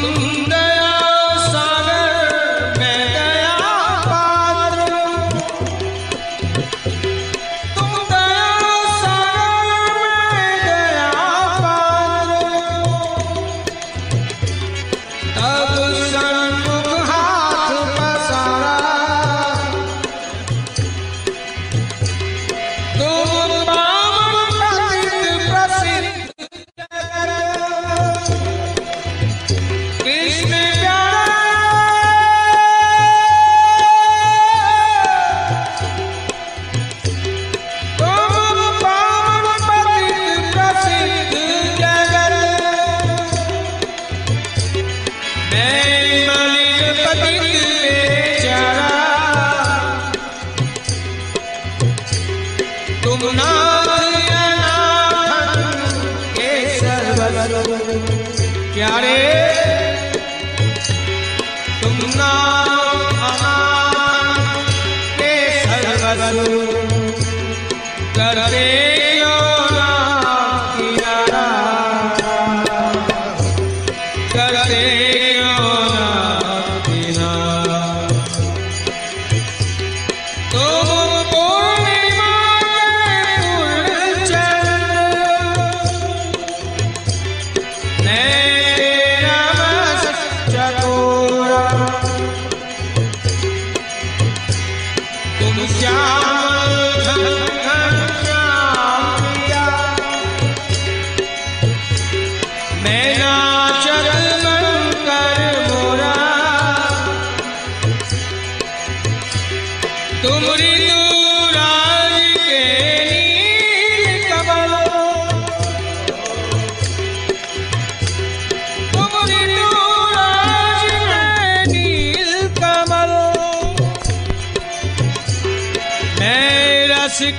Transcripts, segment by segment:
Muslim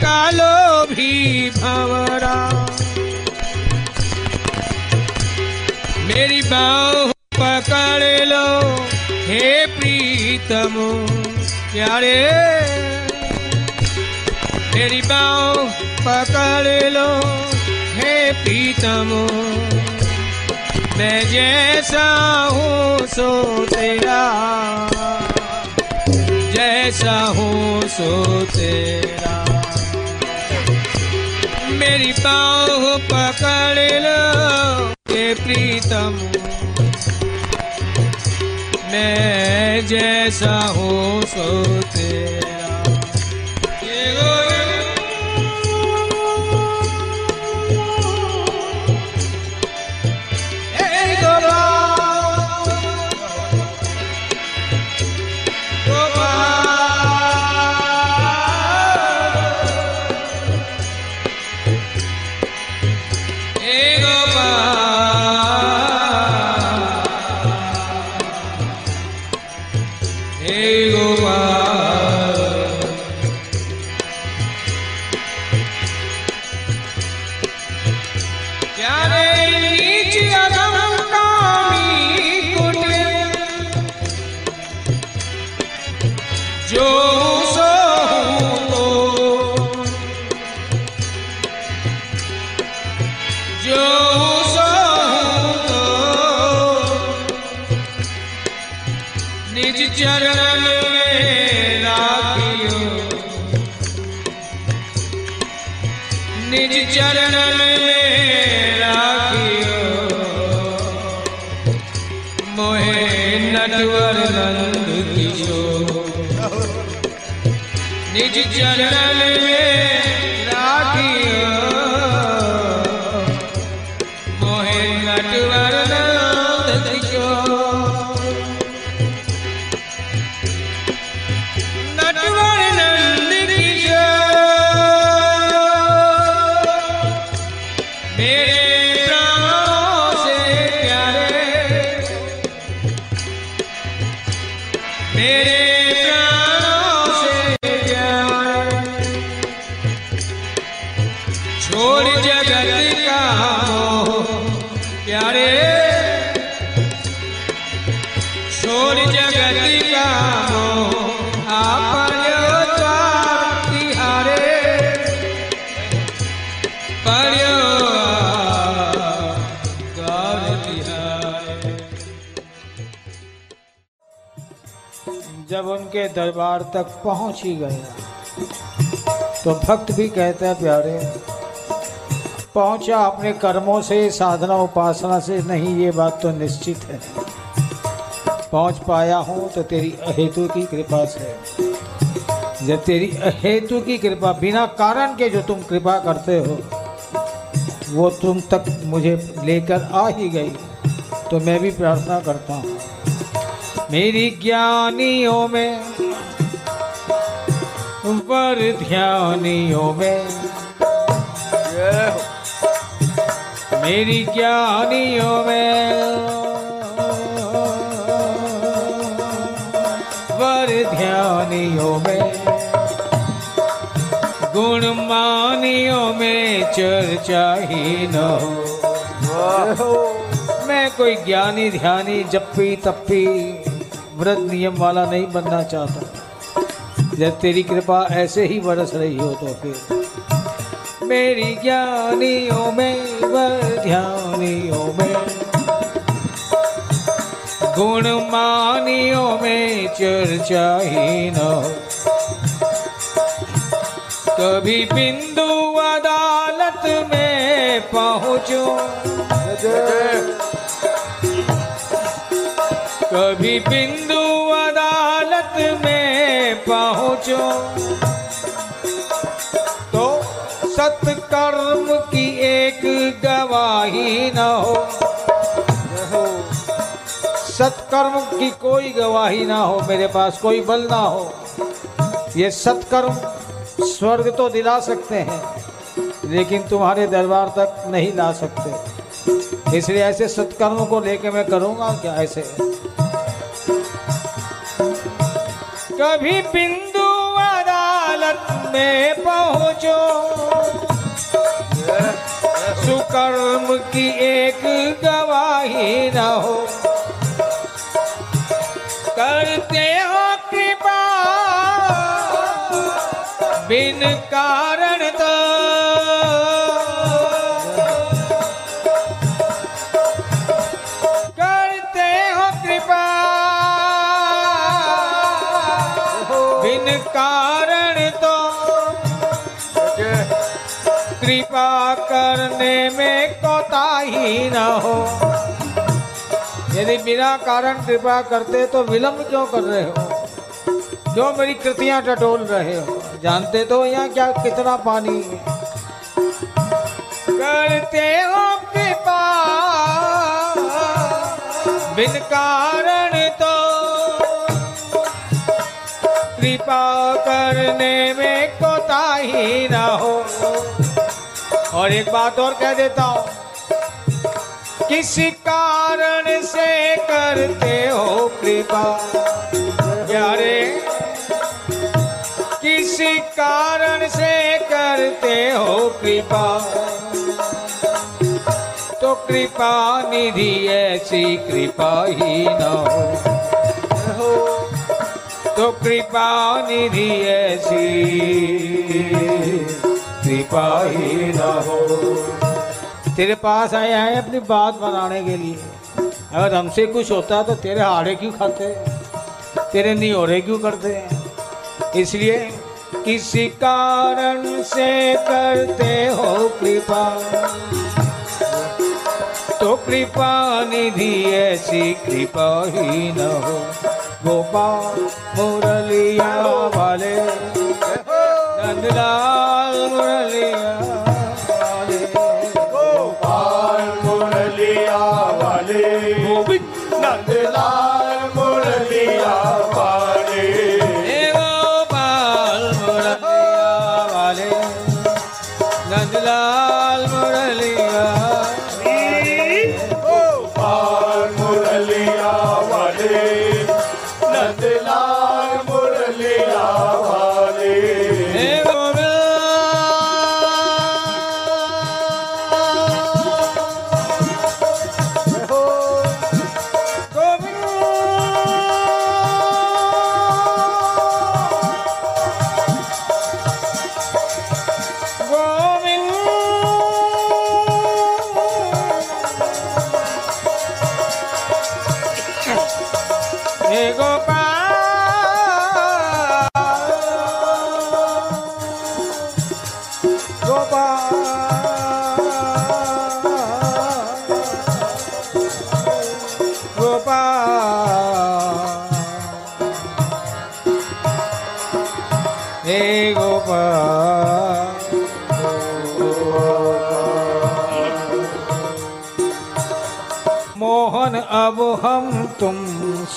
कालो भी भवरा। मेरी बाह पकड़ लो, हे प्रीतम, प्यारे। मेरी बाह पकड़ लो, हे प्रीतम। मैं जैसा हूँ, सो तेरा। जैसा हूँ, सो तेरा। मेरी पाँव पकड़ लो ये प्रीतम। मैं जैसा हूँ सोच चरण में लागियो निज चरण में लागियो मोहे नटवर नंद किशो निज चरण में जब उनके दरबार तक पहुँच ही गए तो भक्त भी कहते हैं, प्यारे, पहुँचा अपने कर्मों से, साधना उपासना से, नहीं, ये बात तो निश्चित है। पहुँच पाया हूँ तो तेरी अहेतु की कृपा से। जब तेरी अहेतु की कृपा बिना कारण के जो तुम कृपा करते हो वो तुम तक मुझे लेकर आ ही गई तो मैं भी प्रार्थना करता हूँ। मेरी ज्ञानियों में वर ध्यानियों में मेरी ज्ञानियों में गुण में चर्चा ही न हो। मैं कोई ज्ञानी ध्यानी, जप्पी तप्पी, व्रत नियम वाला नहीं बनना चाहता। जब तेरी कृपा ऐसे ही बरस रही हो तो फिर। मेरी ज्ञानियों में वर ध्यानियों में गुण मानियों में चर्चा ही न हो। कभी बिंदु अदालत में पहुंचो। कभी बिंदु अदालत में पहुंचो। तो सत्कर्म की एक गवाही न हो। सत्कर्म की कोई गवाही ना हो मेरे पास, कोई बल ना हो। ये सत्कर्म स्वर्ग तो दिला सकते हैं, लेकिन तुम्हारे दरबार तक नहीं ला सकते। इसलिए ऐसे सत्कर्मों को लेके मैं करूँगा क्या ऐसे? कभी बिंदु अदालत में पहुंचो, सुकर्म की एक गवाही न हो। बिन कारण तो करते हो कृपा। बिन कारण तो कृपा करने में कोताही न हो। यदि बिना कारण कृपा करते तो विलंब क्यों कर रहे हो? क्यों मेरी कृतियाँ टटोल रहे हो। जानते तो यहाँ क्या कितना पानी? करते हो कृपा। बिन कारण तो कृपा करने में कोताही ना हो। और एक बात और कह देता हूँ, किसी कारण से करते हो कृपा? यारे कारण से करते हो कृपा। तो कृपा निधि ऐसी कृपा ही न हो। तो कृपा निधि ऐसी कृपा ही न हो। तेरे पास आए हैं अपनी बात बनाने के लिए। अगर हमसे कुछ होता तो तेरे हाड़े क्यों खाते? तेरे निहोरे क्यों करते? हैं इसलिए किसी कारण से करते हो कृपा। तो कृपा निधि ऐसी कृपा ही न हो। गोपाल मुरलिया वाले, नंदलाल मुरलिया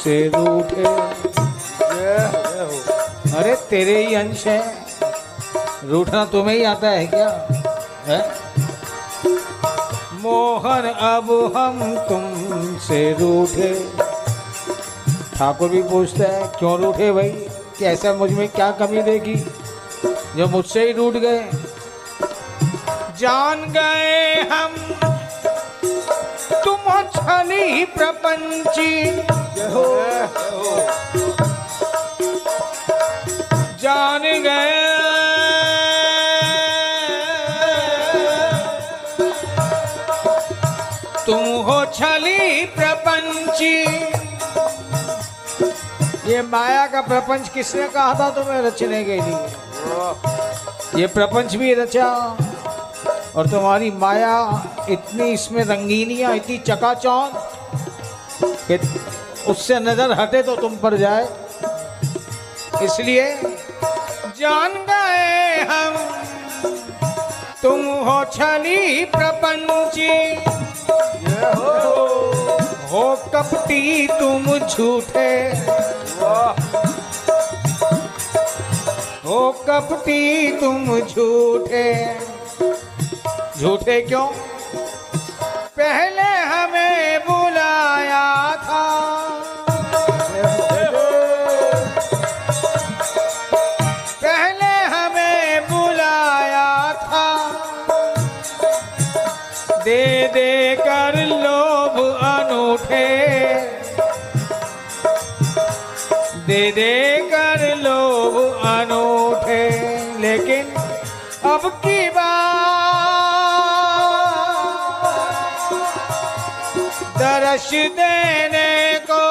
तुमसे रूठे। अरे, तेरे ही अंश है। रूठना तुम्हें ही आता है क्या? है? मोहन, अब हम तुमसे रूठे। ठाकुर भी पूछता है, क्यों रूठे भाई? कि ऐसा मुझमें क्या कमी देगी जो मुझसे ही रूठ गए। जान गए हम, तुम छली प्रपंची। माया का प्रपंच किसने कहा था? तुम्हें रचने के लिए ये प्रपंच भी रचा। और तुम्हारी माया इतनी इसमें रंगीनियाँ इतनी चकाचौंध कि उससे नज़र हटे तो तुम पर जाए। इसलिए जान गए हम। तुम हो छली प्रपंची। हो कपटी तुम झूठे। हो कपटी तुम झूठे झूठे क्यों? पहले अब की बात। दरस देने को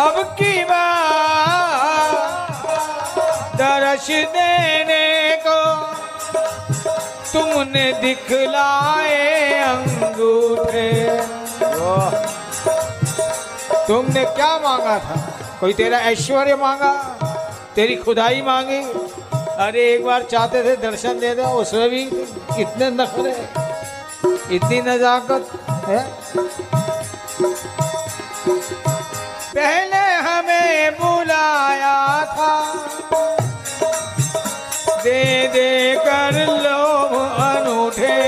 अब की बात। दरस देने को तुमने दिखलाए अंगूठे। तुमने क्या मांगा था? कोई तेरा ऐश्वर्य मांगा? तेरी खुदाई मांगी। अरे एक बार चाहते थे दर्शन दे दो, उसमें भी इतने नखरे, इतनी नजाकत, है? पहले हमें बुलाया था। दे दे कर लोभ अनूठे।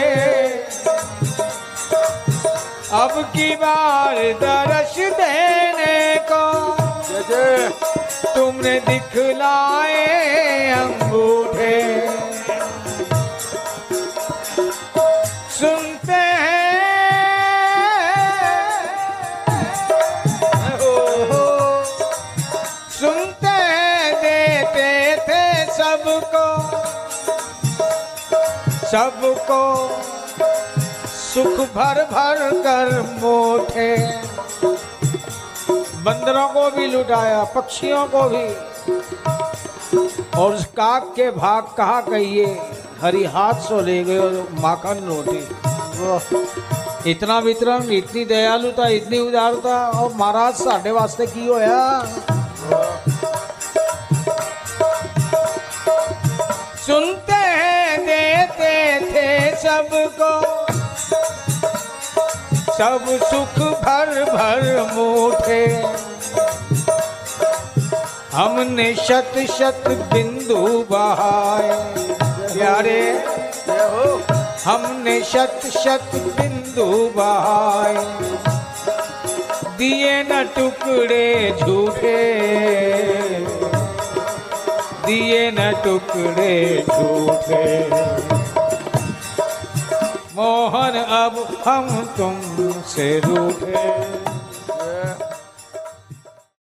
अब की बार दर्श देने को तुमने दिखलाए अंगूठे। सुनते हैं सुनते हैं, देते थे सबको। सबको सुख भर भर कर मोटे बंदरों को भी लुटाया, पक्षियों को भी। और उस काक के भाग कहा कहिए हरी हाथ सो ले गए और माखन रोटी। इतना वितरण, इतनी दयालुता, इतनी उदारता, और महाराज साढ़े वास्ते की हैं, देते थे सबको। सब सुख भर भर मुठे। हमने शत शत बिंदु बहाए। प्यारे, हमने शत शत बिंदु बहाए। दिए न टुकड़े झूठे। दिए न टुकड़े झूठे। मोहन अब हम तुम से रूठे।